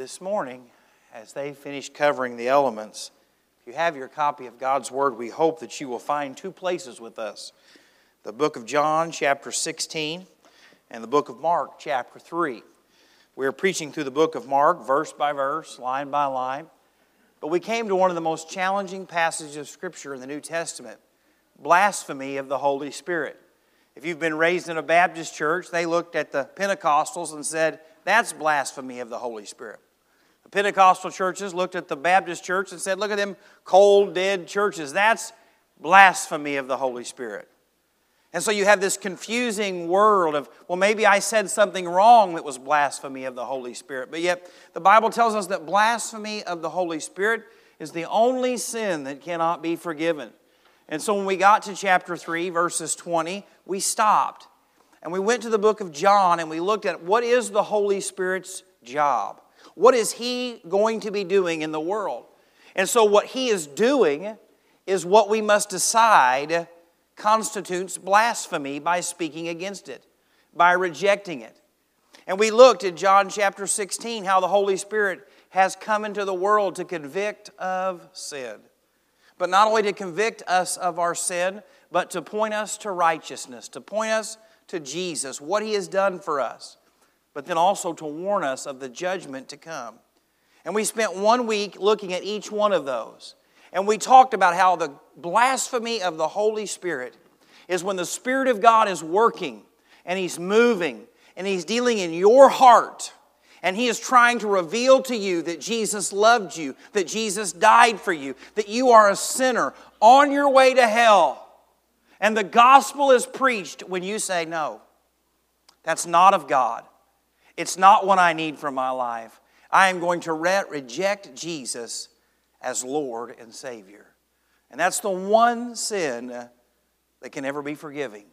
this morning, as they finish covering the elements, if you have your copy of God's Word, we hope that you will find two places with us the book of John, chapter 16, and the book of Mark, chapter 3. We're preaching through the book of Mark, verse by verse, line by line. But we came to one of the most challenging passages of Scripture in the New Testament blasphemy of the Holy Spirit. If you've been raised in a Baptist church, they looked at the Pentecostals and said, that's blasphemy of the Holy Spirit. Pentecostal churches looked at the Baptist church and said, look at them cold, dead churches. That's blasphemy of the Holy Spirit. And so you have this confusing world of, well, maybe I said something wrong that was blasphemy of the Holy Spirit. But yet, the Bible tells us that blasphemy of the Holy Spirit is the only sin that cannot be forgiven. And so when we got to chapter 3, verses 20, we stopped. And we went to the book of John and we looked at what is the Holy Spirit's job? What is He going to be doing in the world? And so, what He is doing is what we must decide constitutes blasphemy by speaking against it, by rejecting it. And we looked at John chapter 16 how the Holy Spirit has come into the world to convict of sin. But not only to convict us of our sin, but to point us to righteousness, to point us to Jesus, what He has done for us, but then also to warn us of the judgment to come. And we spent one week looking at each one of those. And we talked about how the blasphemy of the Holy Spirit is when the Spirit of God is working and He's moving and He's dealing in your heart and He is trying to reveal to you that Jesus loved you, that Jesus died for you, that you are a sinner on your way to hell. And the gospel is preached when you say, No, that's not of God. It's not what I need for my life. I am going to re- reject Jesus as Lord and Savior. And that's the one sin that can never be forgiving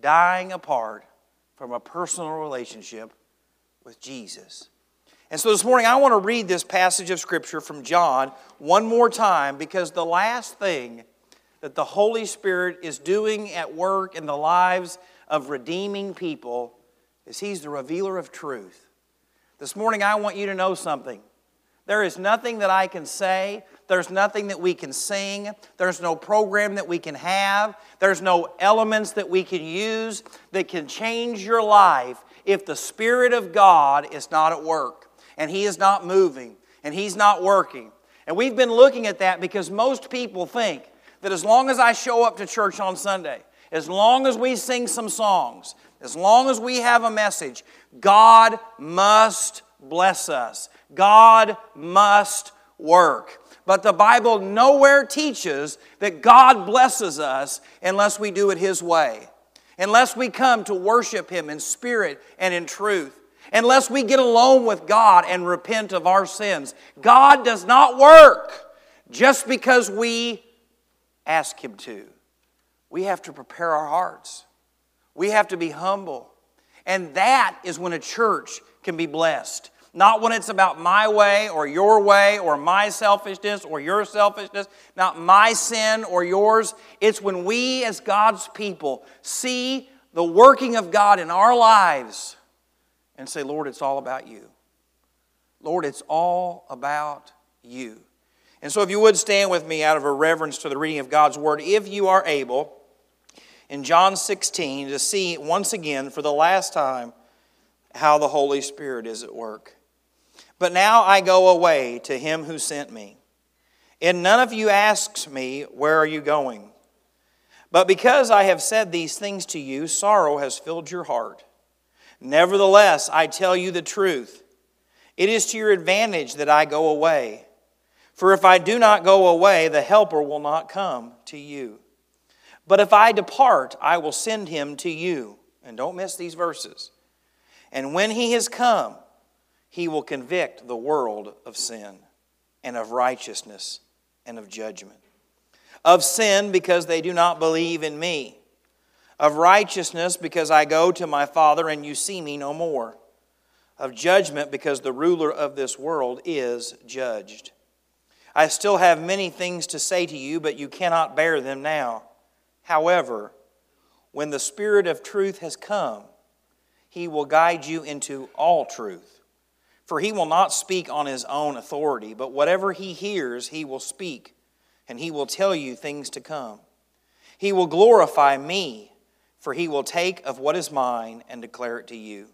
dying apart from a personal relationship with Jesus. And so this morning, I want to read this passage of Scripture from John one more time because the last thing that the Holy Spirit is doing at work in the lives of redeeming people is He's the revealer of truth. This morning, I want you to know something. There is nothing that I can say. There's nothing that we can sing. There's no program that we can have. There's no elements that we can use that can change your life if the Spirit of God is not at work and He is not moving and He's not working. And we've been looking at that because most people think that as long as I show up to church on Sunday, as long as we sing some songs, as long as we have a message, God must bless us. God must work. But the Bible nowhere teaches that God blesses us unless we do it His way, unless we come to worship Him in spirit and in truth, unless we get alone with God and repent of our sins. God does not work just because we ask Him to. We have to prepare our hearts, we have to be humble. And that is when a church can be blessed. Not when it's about my way or your way or my selfishness or your selfishness, not my sin or yours. It's when we, as God's people, see the working of God in our lives and say, Lord, it's all about you. Lord, it's all about you. And so, if you would stand with me out of a reverence to the reading of God's Word, if you are able, in John 16, to see once again, for the last time, how the Holy Spirit is at work. But now I go away to him who sent me. And none of you asks me, Where are you going? But because I have said these things to you, sorrow has filled your heart. Nevertheless, I tell you the truth. It is to your advantage that I go away. For if I do not go away, the Helper will not come to you. But if I depart, I will send him to you. And don't miss these verses. And when he has come, he will convict the world of sin and of righteousness and of judgment. Of sin, because they do not believe in me. Of righteousness, because I go to my Father and you see me no more. Of judgment, because the ruler of this world is judged. I still have many things to say to you, but you cannot bear them now. However, when the Spirit of truth has come, he will guide you into all truth For he will not speak on his own authority, but whatever he hears, he will speak, and he will tell you things to come. He will glorify me, for he will take of what is mine and declare it to you.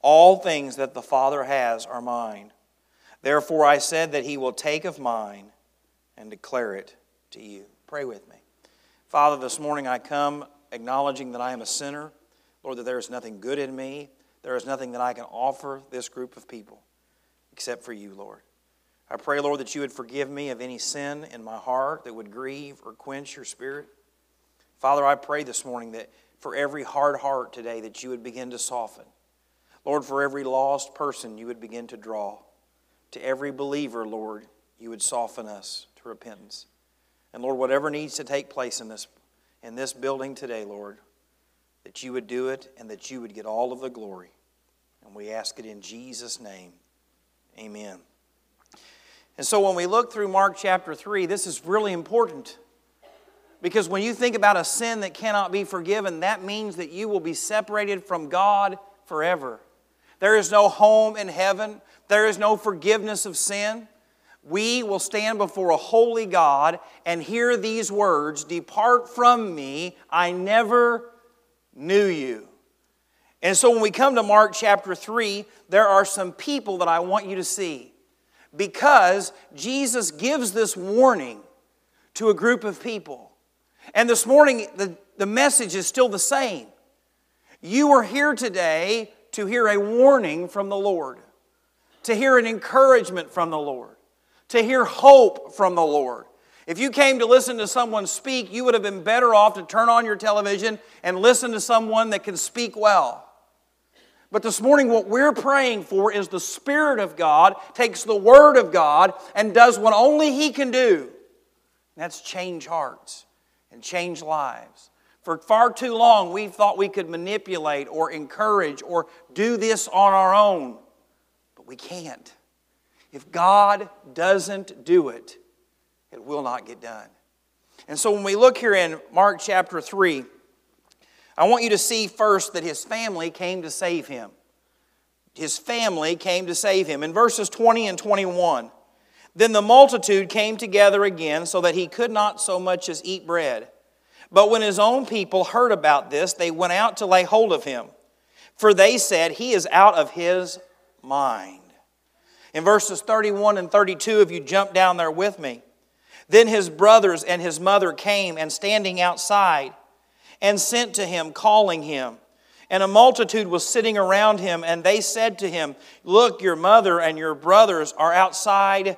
All things that the Father has are mine. Therefore I said that he will take of mine and declare it to you. Pray with me. Father, this morning I come acknowledging that I am a sinner. Lord, that there is nothing good in me. There is nothing that I can offer this group of people except for you, Lord. I pray, Lord, that you would forgive me of any sin in my heart that would grieve or quench your spirit. Father, I pray this morning that for every hard heart today that you would begin to soften. Lord, for every lost person you would begin to draw. To every believer, Lord, you would soften us to repentance. And Lord, whatever needs to take place in this, in this building today, Lord, that you would do it and that you would get all of the glory. And we ask it in Jesus' name. Amen. And so when we look through Mark chapter 3, this is really important. Because when you think about a sin that cannot be forgiven, that means that you will be separated from God forever. There is no home in heaven, there is no forgiveness of sin. We will stand before a holy God and hear these words Depart from me, I never knew you. And so when we come to Mark chapter 3, there are some people that I want you to see because Jesus gives this warning to a group of people. And this morning, the, the message is still the same. You are here today to hear a warning from the Lord, to hear an encouragement from the Lord, to hear hope from the Lord. If you came to listen to someone speak, you would have been better off to turn on your television and listen to someone that can speak well. But this morning, what we're praying for is the Spirit of God takes the Word of God and does what only He can do. That's change hearts and change lives. For far too long, we've thought we could manipulate or encourage or do this on our own, but we can't. If God doesn't do it, it will not get done. And so when we look here in Mark chapter 3, I want you to see first that his family came to save him. His family came to save him. In verses 20 and 21, then the multitude came together again so that he could not so much as eat bread. But when his own people heard about this, they went out to lay hold of him. For they said, He is out of his mind. In verses 31 and 32, if you jump down there with me, then his brothers and his mother came, and standing outside, and sent to him, calling him. And a multitude was sitting around him, and they said to him, Look, your mother and your brothers are outside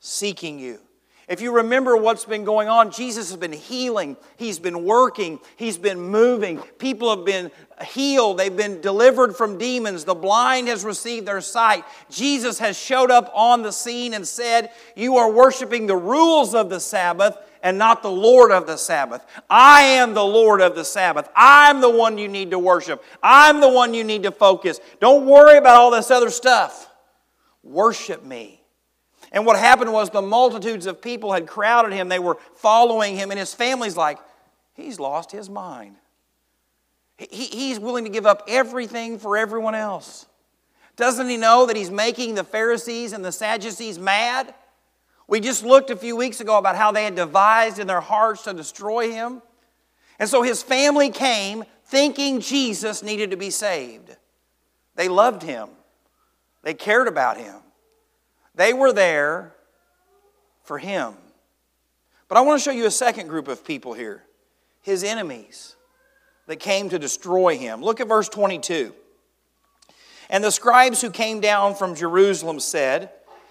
seeking you. If you remember what's been going on, Jesus has been healing. He's been working. He's been moving. People have been healed. They've been delivered from demons. The blind has received their sight. Jesus has showed up on the scene and said, You are worshiping the rules of the Sabbath and not the Lord of the Sabbath. I am the Lord of the Sabbath. I'm the one you need to worship. I'm the one you need to focus. Don't worry about all this other stuff. Worship me. And what happened was the multitudes of people had crowded him. They were following him, and his family's like, he's lost his mind. He, he's willing to give up everything for everyone else. Doesn't he know that he's making the Pharisees and the Sadducees mad? We just looked a few weeks ago about how they had devised in their hearts to destroy him. And so his family came thinking Jesus needed to be saved. They loved him, they cared about him. They were there for him. But I want to show you a second group of people here his enemies that came to destroy him. Look at verse 22. And the scribes who came down from Jerusalem said,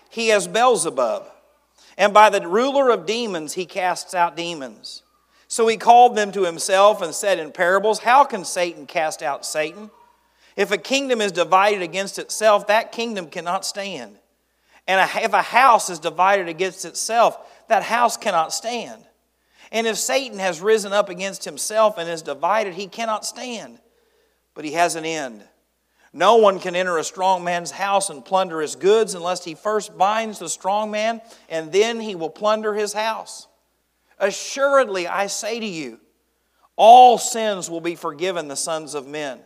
He has Beelzebub, and by the ruler of demons he casts out demons. So he called them to himself and said in parables, How can Satan cast out Satan? If a kingdom is divided against itself, that kingdom cannot stand. And if a house is divided against itself, that house cannot stand. And if Satan has risen up against himself and is divided, he cannot stand, but he has an end. No one can enter a strong man's house and plunder his goods unless he first binds the strong man, and then he will plunder his house. Assuredly, I say to you, all sins will be forgiven the sons of men,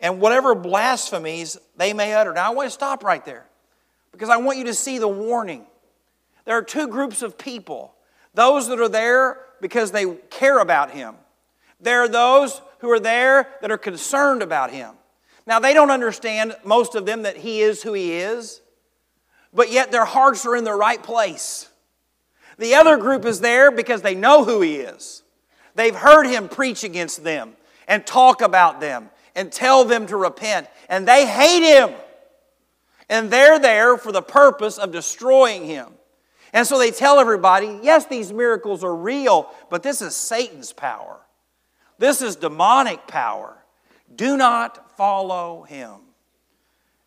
and whatever blasphemies they may utter. Now, I want to stop right there. Because I want you to see the warning. There are two groups of people those that are there because they care about Him, there are those who are there that are concerned about Him. Now, they don't understand, most of them, that He is who He is, but yet their hearts are in the right place. The other group is there because they know who He is. They've heard Him preach against them and talk about them and tell them to repent, and they hate Him. And they're there for the purpose of destroying Him. And so they tell everybody yes, these miracles are real, but this is Satan's power. This is demonic power. Do not follow him.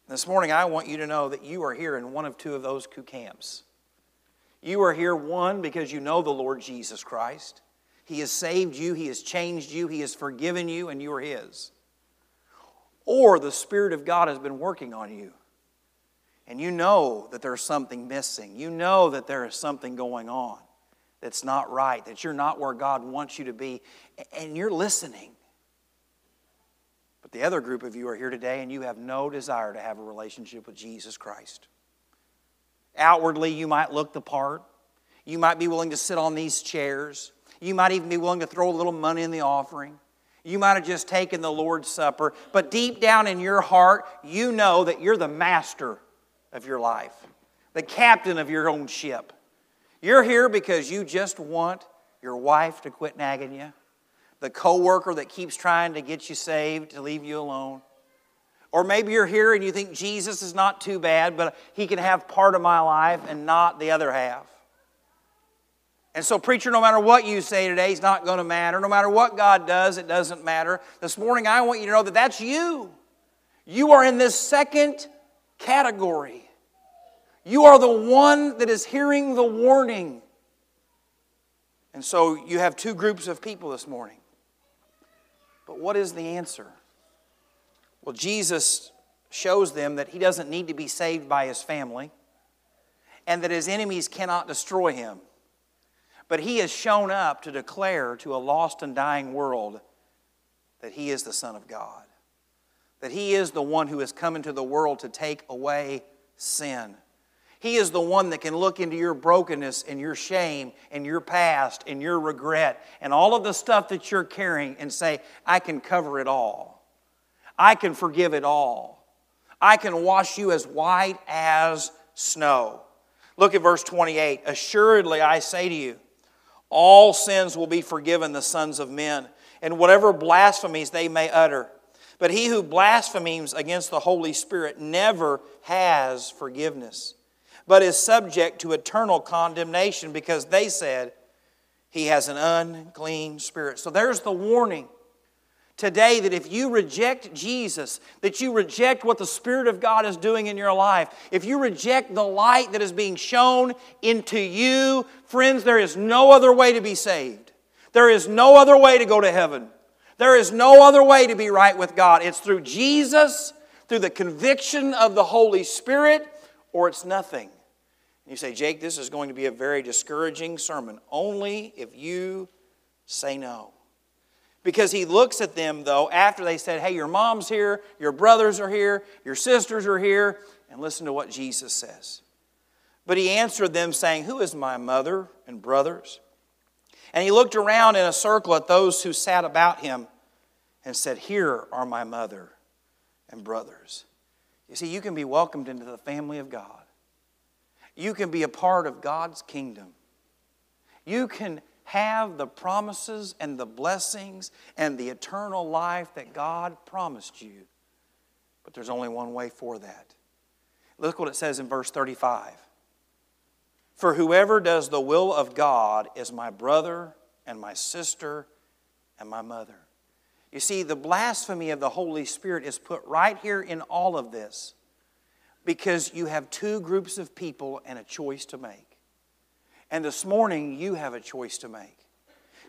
This morning, I want you to know that you are here in one of two of those two camps. You are here, one, because you know the Lord Jesus Christ. He has saved you, He has changed you, He has forgiven you, and you are His. Or the Spirit of God has been working on you and you know that there's something missing. You know that there is something going on that's not right, that you're not where God wants you to be, and you're listening. But the other group of you are here today and you have no desire to have a relationship with Jesus Christ. Outwardly, you might look the part. You might be willing to sit on these chairs. You might even be willing to throw a little money in the offering. You might have just taken the Lord's Supper. But deep down in your heart, you know that you're the master of your life, the captain of your own ship. You're here because you just want your wife to quit nagging you, the coworker that keeps trying to get you saved to leave you alone. Or maybe you're here and you think Jesus is not too bad, but he can have part of my life and not the other half. And so, preacher, no matter what you say today, it's not going to matter. No matter what God does, it doesn't matter. This morning, I want you to know that that's you. You are in this second category. You are the one that is hearing the warning. And so you have two groups of people this morning. But what is the answer? Well, Jesus shows them that he doesn't need to be saved by his family and that his enemies cannot destroy him. But he has shown up to declare to a lost and dying world that he is the Son of God, that he is the one who has come into the world to take away sin. He is the one that can look into your brokenness and your shame and your past and your regret and all of the stuff that you're carrying and say, I can cover it all. I can forgive it all. I can wash you as white as snow. Look at verse 28. Assuredly, I say to you, all sins will be forgiven the sons of men, and whatever blasphemies they may utter. But he who blasphemes against the Holy Spirit never has forgiveness but is subject to eternal condemnation because they said he has an unclean spirit. So there's the warning today that if you reject Jesus, that you reject what the Spirit of God is doing in your life, if you reject the light that is being shown into you, friends, there is no other way to be saved. There is no other way to go to heaven. There is no other way to be right with God. It's through Jesus, through the conviction of the Holy Spirit, or it's nothing. You say, Jake, this is going to be a very discouraging sermon. Only if you say no. Because he looks at them, though, after they said, Hey, your mom's here, your brothers are here, your sisters are here, and listen to what Jesus says. But he answered them, saying, Who is my mother and brothers? And he looked around in a circle at those who sat about him and said, Here are my mother and brothers. You see, you can be welcomed into the family of God you can be a part of God's kingdom. You can have the promises and the blessings and the eternal life that God promised you. But there's only one way for that. Look what it says in verse 35 For whoever does the will of God is my brother and my sister and my mother. You see, the blasphemy of the Holy Spirit is put right here in all of this because you have two groups of people and a choice to make. And this morning, you have a choice to make.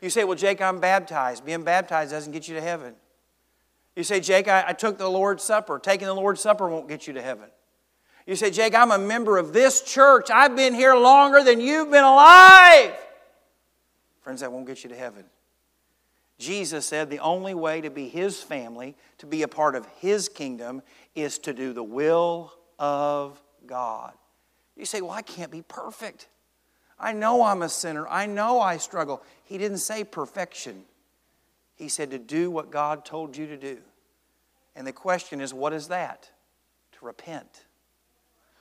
You say, Well, Jake, I'm baptized. Being baptized doesn't get you to heaven. You say, Jake, I, I took the Lord's Supper. Taking the Lord's Supper won't get you to heaven. You say, Jake, I'm a member of this church. I've been here longer than you've been alive. Friends, that won't get you to heaven. Jesus said the only way to be His family, to be a part of His kingdom, is to do the will of God. You say, Well, I can't be perfect. I know I'm a sinner. I know I struggle. He didn't say perfection, He said to do what God told you to do. And the question is, what is that? To repent.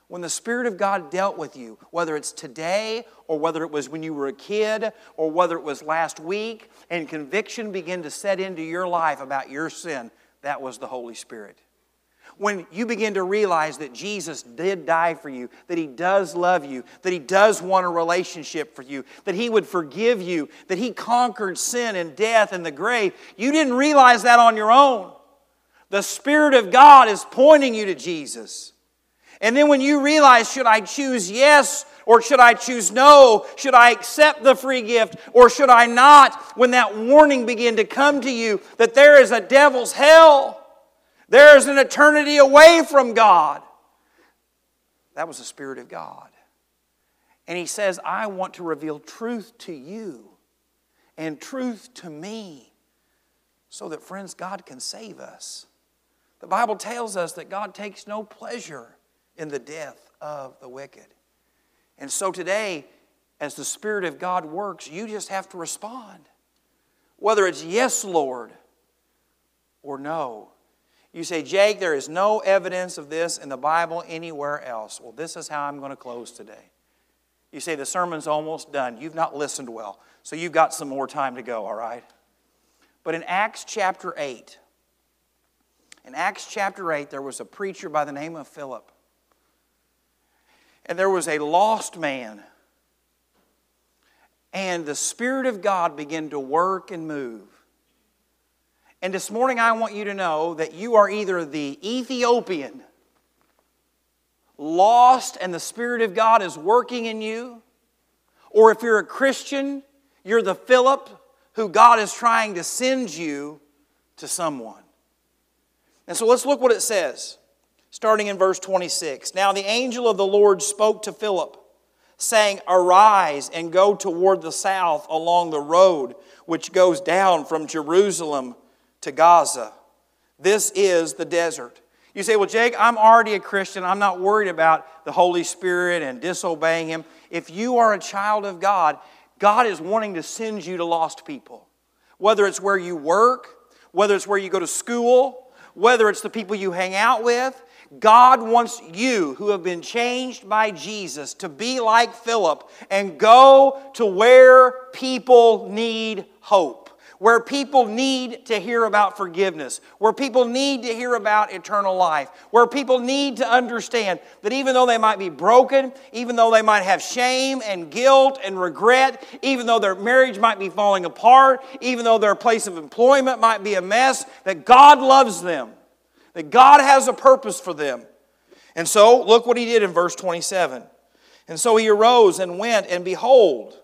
When the Spirit of God dealt with you, whether it's today or whether it was when you were a kid or whether it was last week, and conviction began to set into your life about your sin, that was the Holy Spirit when you begin to realize that Jesus did die for you, that He does love you, that He does want a relationship for you, that He would forgive you, that He conquered sin and death and the grave, you didn't realize that on your own. The Spirit of God is pointing you to Jesus. And then when you realize, should I choose yes or should I choose no? Should I accept the free gift or should I not? When that warning began to come to you that there is a devil's hell there's an eternity away from God. That was the Spirit of God. And He says, I want to reveal truth to you and truth to me so that, friends, God can save us. The Bible tells us that God takes no pleasure in the death of the wicked. And so today, as the Spirit of God works, you just have to respond. Whether it's yes, Lord, or no, you say, Jake, there is no evidence of this in the Bible anywhere else. Well, this is how I'm going to close today. You say, the sermon's almost done. You've not listened well, so you've got some more time to go, all right? But in Acts chapter 8, in Acts chapter 8, there was a preacher by the name of Philip. And there was a lost man. And the Spirit of God began to work and move. And this morning, I want you to know that you are either the Ethiopian, lost, and the Spirit of God is working in you, or if you're a Christian, you're the Philip who God is trying to send you to someone. And so let's look what it says, starting in verse 26. Now the angel of the Lord spoke to Philip, saying, Arise and go toward the south along the road which goes down from Jerusalem to Gaza. This is the desert. You say, Well, Jake, I'm already a Christian. I'm not worried about the Holy Spirit and disobeying Him. If you are a child of God, God is wanting to send you to lost people. Whether it's where you work, whether it's where you go to school, whether it's the people you hang out with, God wants you who have been changed by Jesus to be like Philip and go to where people need hope where people need to hear about forgiveness, where people need to hear about eternal life, where people need to understand that even though they might be broken, even though they might have shame and guilt and regret, even though their marriage might be falling apart, even though their place of employment might be a mess, that God loves them, that God has a purpose for them. And so, look what he did in verse 27. And so he arose and went, and behold,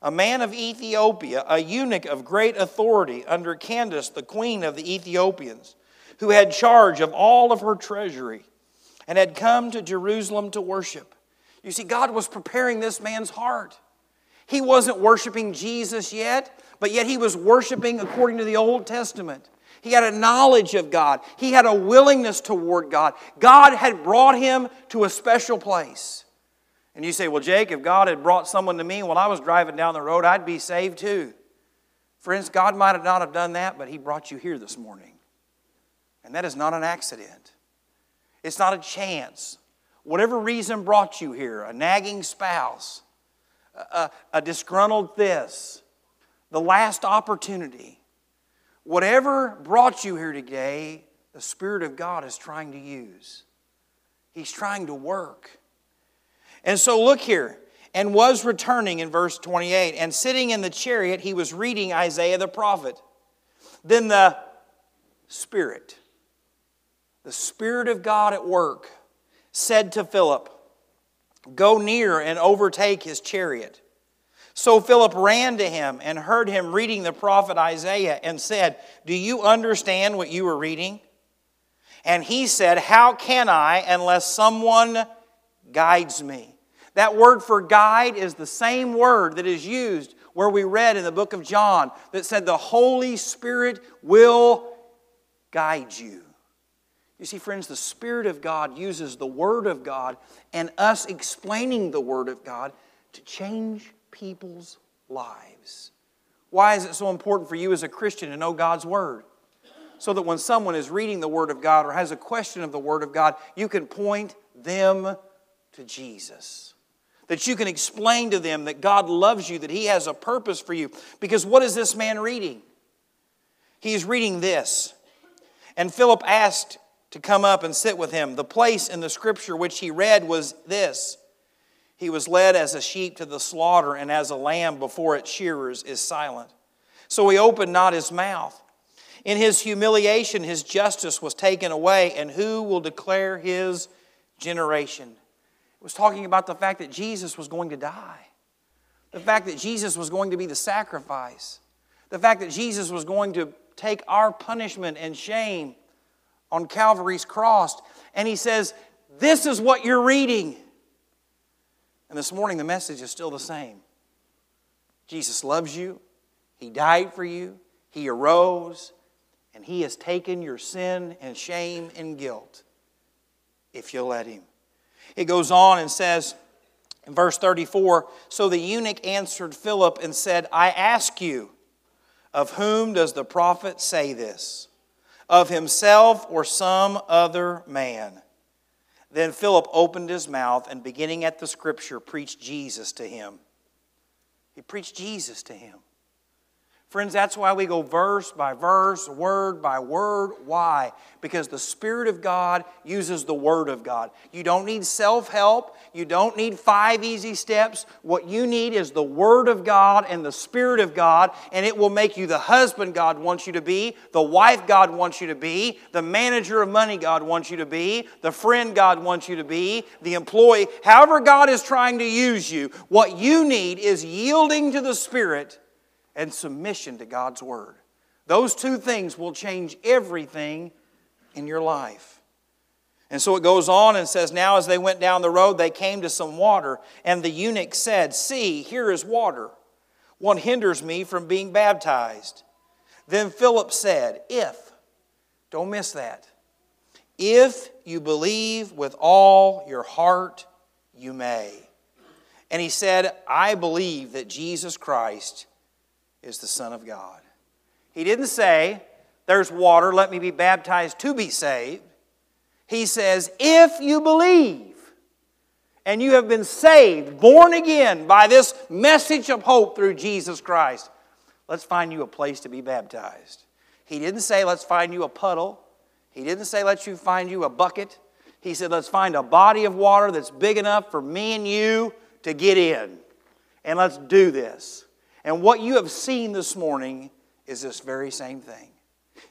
a man of Ethiopia, a eunuch of great authority under Candace, the queen of the Ethiopians, who had charge of all of her treasury and had come to Jerusalem to worship. You see, God was preparing this man's heart. He wasn't worshiping Jesus yet, but yet he was worshiping according to the Old Testament. He had a knowledge of God, he had a willingness toward God. God had brought him to a special place. And you say, Well, Jake, if God had brought someone to me while I was driving down the road, I'd be saved too. Friends, God might have not have done that, but He brought you here this morning. And that is not an accident. It's not a chance. Whatever reason brought you here, a nagging spouse, a, a disgruntled this, the last opportunity, whatever brought you here today, the Spirit of God is trying to use. He's trying to work. And so look here. And was returning in verse 28. And sitting in the chariot, he was reading Isaiah the prophet. Then the Spirit, the Spirit of God at work, said to Philip, Go near and overtake his chariot. So Philip ran to him and heard him reading the prophet Isaiah and said, Do you understand what you are reading? And he said, How can I unless someone guides me? That word for guide is the same word that is used where we read in the book of John that said the Holy Spirit will guide you. You see, friends, the Spirit of God uses the Word of God and us explaining the Word of God to change people's lives. Why is it so important for you as a Christian to know God's Word? So that when someone is reading the Word of God or has a question of the Word of God, you can point them to Jesus. That you can explain to them that God loves you, that He has a purpose for you. Because what is this man reading? He's reading this. And Philip asked to come up and sit with him. The place in the scripture which he read was this He was led as a sheep to the slaughter, and as a lamb before its shearers is silent. So he opened not his mouth. In his humiliation, his justice was taken away, and who will declare his generation? It was talking about the fact that Jesus was going to die, the fact that Jesus was going to be the sacrifice, the fact that Jesus was going to take our punishment and shame on Calvary's cross. And he says, This is what you're reading. And this morning, the message is still the same Jesus loves you, He died for you, He arose, and He has taken your sin and shame and guilt if you'll let Him. It goes on and says, in verse 34 So the eunuch answered Philip and said, I ask you, of whom does the prophet say this? of himself or some other man. Then Philip opened his mouth and, beginning at the scripture, preached Jesus to him. He preached Jesus to him. Friends, that's why we go verse by verse, word by word. Why? Because the Spirit of God uses the Word of God. You don't need self help. You don't need five easy steps. What you need is the Word of God and the Spirit of God, and it will make you the husband God wants you to be, the wife God wants you to be, the manager of money God wants you to be, the friend God wants you to be, the employee. However, God is trying to use you, what you need is yielding to the Spirit and submission to God's Word. Those two things will change everything in your life. And so it goes on and says, Now as they went down the road, they came to some water, and the eunuch said, See, here is water. What hinders me from being baptized? Then Philip said, If, don't miss that, if you believe with all your heart, you may. And he said, I believe that Jesus Christ is the Son of God. He didn't say, There's water, let me be baptized to be saved. He says, If you believe, and you have been saved, born again by this message of hope through Jesus Christ, let's find you a place to be baptized. He didn't say, Let's find you a puddle. He didn't say, Let's you find you a bucket. He said, Let's find a body of water that's big enough for me and you to get in. And let's do this. And what you have seen this morning is this very same thing.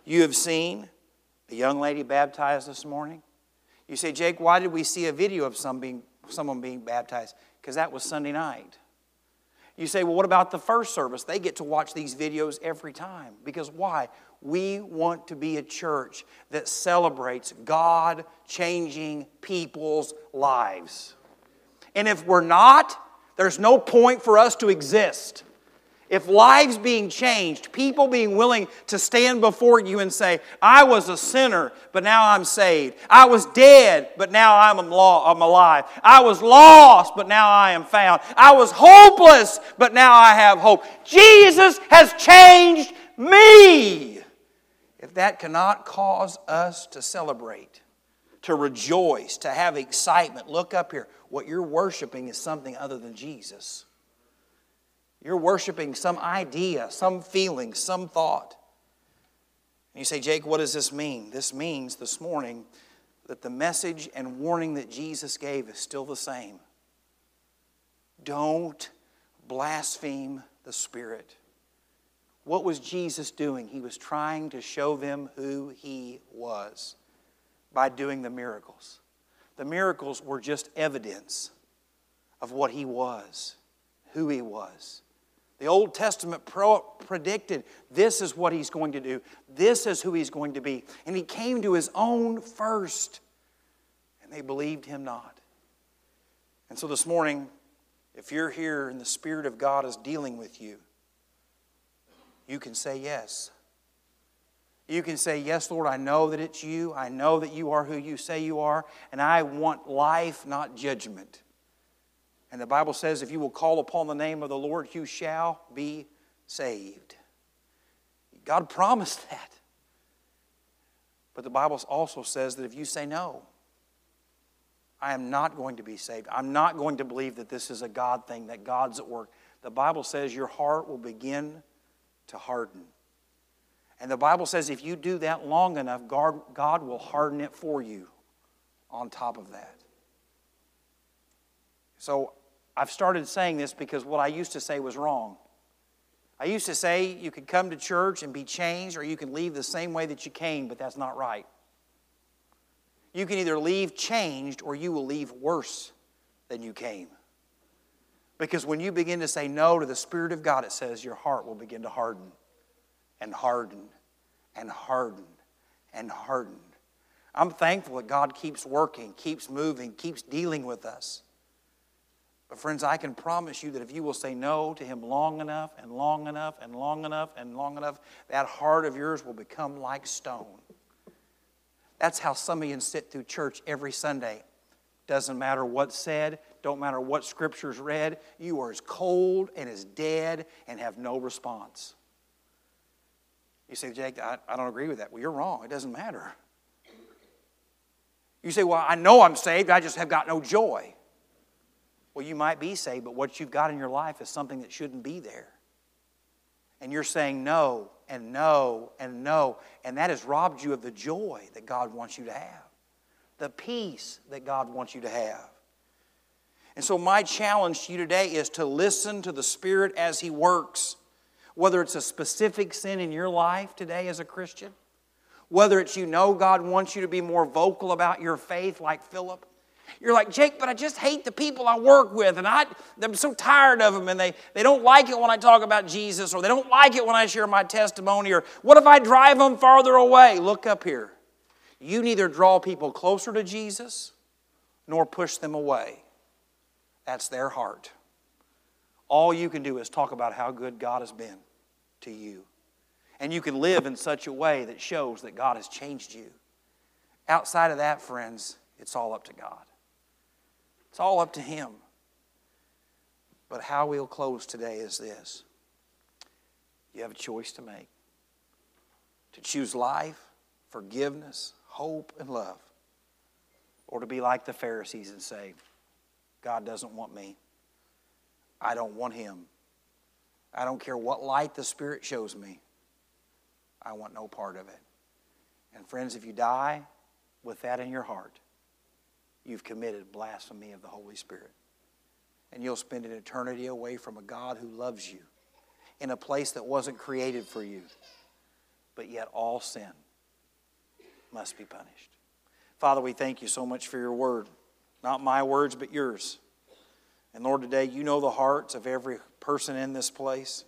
You have seen a young lady baptized this morning. You say, Jake, why did we see a video of some being, someone being baptized? Because that was Sunday night. You say, well, what about the first service? They get to watch these videos every time. Because why? We want to be a church that celebrates God changing people's lives. And if we're not, there's no point for us to exist. If lives being changed, people being willing to stand before you and say, I was a sinner, but now I'm saved. I was dead, but now I'm alive. I was lost, but now I am found. I was hopeless, but now I have hope. Jesus has changed me. If that cannot cause us to celebrate, to rejoice, to have excitement, look up here. What you're worshiping is something other than Jesus. You're worshiping some idea, some feeling, some thought. And you say, Jake, what does this mean? This means this morning that the message and warning that Jesus gave is still the same. Don't blaspheme the Spirit. What was Jesus doing? He was trying to show them who He was by doing the miracles. The miracles were just evidence of what He was, who He was. The Old Testament pro- predicted this is what he's going to do, this is who he's going to be. And he came to his own first, and they believed him not. And so this morning, if you're here and the Spirit of God is dealing with you, you can say yes. You can say, Yes, Lord, I know that it's you. I know that you are who you say you are, and I want life, not judgment. And the Bible says, If you will call upon the name of the Lord, you shall be saved. God promised that. But the Bible also says that if you say no, I am not going to be saved. I'm not going to believe that this is a God thing, that God's at work. The Bible says your heart will begin to harden. And the Bible says if you do that long enough, God, will harden it for you on top of that. So I've started saying this because what I used to say was wrong. I used to say you could come to church and be changed, or you can leave the same way that you came, but that's not right. You can either leave changed or you will leave worse than you came. Because when you begin to say no to the Spirit of God, it says your heart will begin to harden and harden and harden and harden. I'm thankful that God keeps working, keeps moving, keeps dealing with us. But, friends, I can promise you that if you will say no to Him long enough and long enough and long enough and long enough, that heart of yours will become like stone. That's how some of you sit through church every Sunday. Doesn't matter what's said, don't matter what scripture's read, you are as cold and as dead and have no response. You say, Jake, I, I don't agree with that. Well, you're wrong. It doesn't matter. You say, Well, I know I'm saved, I just have got no joy. Well, you might be saved, but what you've got in your life is something that shouldn't be there. And you're saying no and no and no, and that has robbed you of the joy that God wants you to have, the peace that God wants you to have. And so, my challenge to you today is to listen to the Spirit as He works, whether it's a specific sin in your life today as a Christian, whether it's you know God wants you to be more vocal about your faith, like Philip you're like, Jake, but I just hate the people I work with, and I, I'm so tired of them, and they, they don't like it when I talk about Jesus, or they don't like it when I share my testimony, or what if I drive them farther away? Look up here. You neither draw people closer to Jesus nor push them away. That's their heart. All you can do is talk about how good God has been to you. And you can live in such a way that shows that God has changed you. Outside of that, friends, it's all up to God. It's all up to Him. But how we'll close today is this you have a choice to make to choose life, forgiveness, hope, and love, or to be like the Pharisees and say, God doesn't want me. I don't want Him. I don't care what light the Spirit shows me. I want no part of it. And friends, if you die with that in your heart, you've committed blasphemy of the Holy Spirit. And you'll spend an eternity away from a God who loves you in a place that wasn't created for you. But yet, all sin must be punished. Father, we thank you so much for your word. Not my words, but yours. And Lord, today you know the hearts of every person in this place.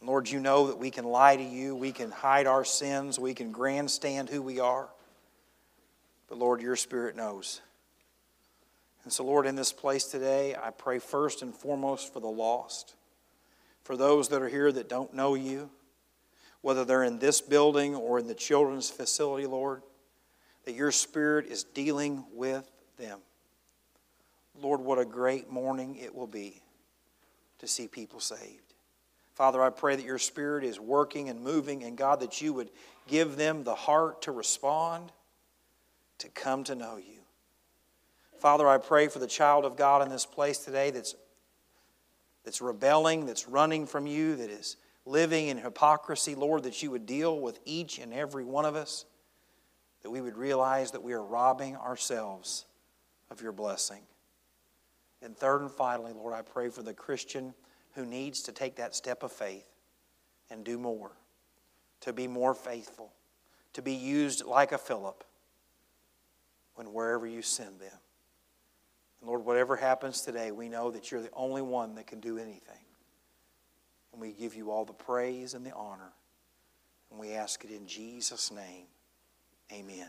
And Lord, you know that we can lie to you, we can hide our sins, we can grandstand who we are. But Lord, your Spirit knows. And so, Lord, in this place today, I pray first and foremost for the lost, for those that are here that don't know you, whether they're in this building or in the children's facility, Lord, that your Spirit is dealing with them. Lord, what a great morning it will be to see people saved. Father, I pray that your Spirit is working and moving, and God, that you would give them the heart to respond to come to know you. Father, I pray for the child of God in this place today that's, that's rebelling, that's running from you, that is living in hypocrisy, Lord, that you would deal with each and every one of us, that we would realize that we are robbing ourselves of your blessing. And third and finally, Lord, I pray for the Christian who needs to take that step of faith and do more, to be more faithful, to be used like a Philip when wherever you send them. And Lord, whatever happens today, we know that you're the only one that can do anything. And we give you all the praise and the honor. And we ask it in Jesus' name. Amen.